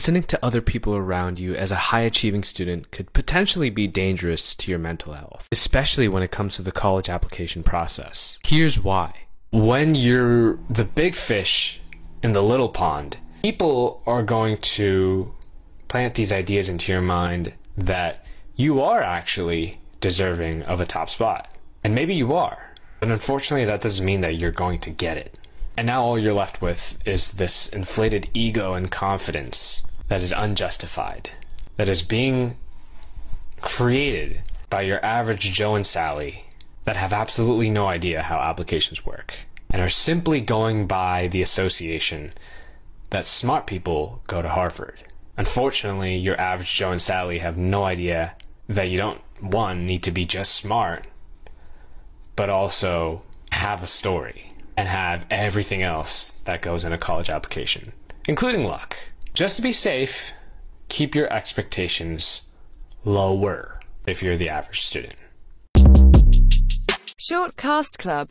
Listening to other people around you as a high achieving student could potentially be dangerous to your mental health, especially when it comes to the college application process. Here's why. When you're the big fish in the little pond, people are going to plant these ideas into your mind that you are actually deserving of a top spot. And maybe you are. But unfortunately, that doesn't mean that you're going to get it. And now all you're left with is this inflated ego and confidence that is unjustified, that is being created by your average Joe and Sally that have absolutely no idea how applications work and are simply going by the association that smart people go to Harvard. Unfortunately, your average Joe and Sally have no idea that you don't, one, need to be just smart, but also have a story and have everything else that goes in a college application, including luck. Just to be safe, keep your expectations lower if you're the average student. Short Cast Club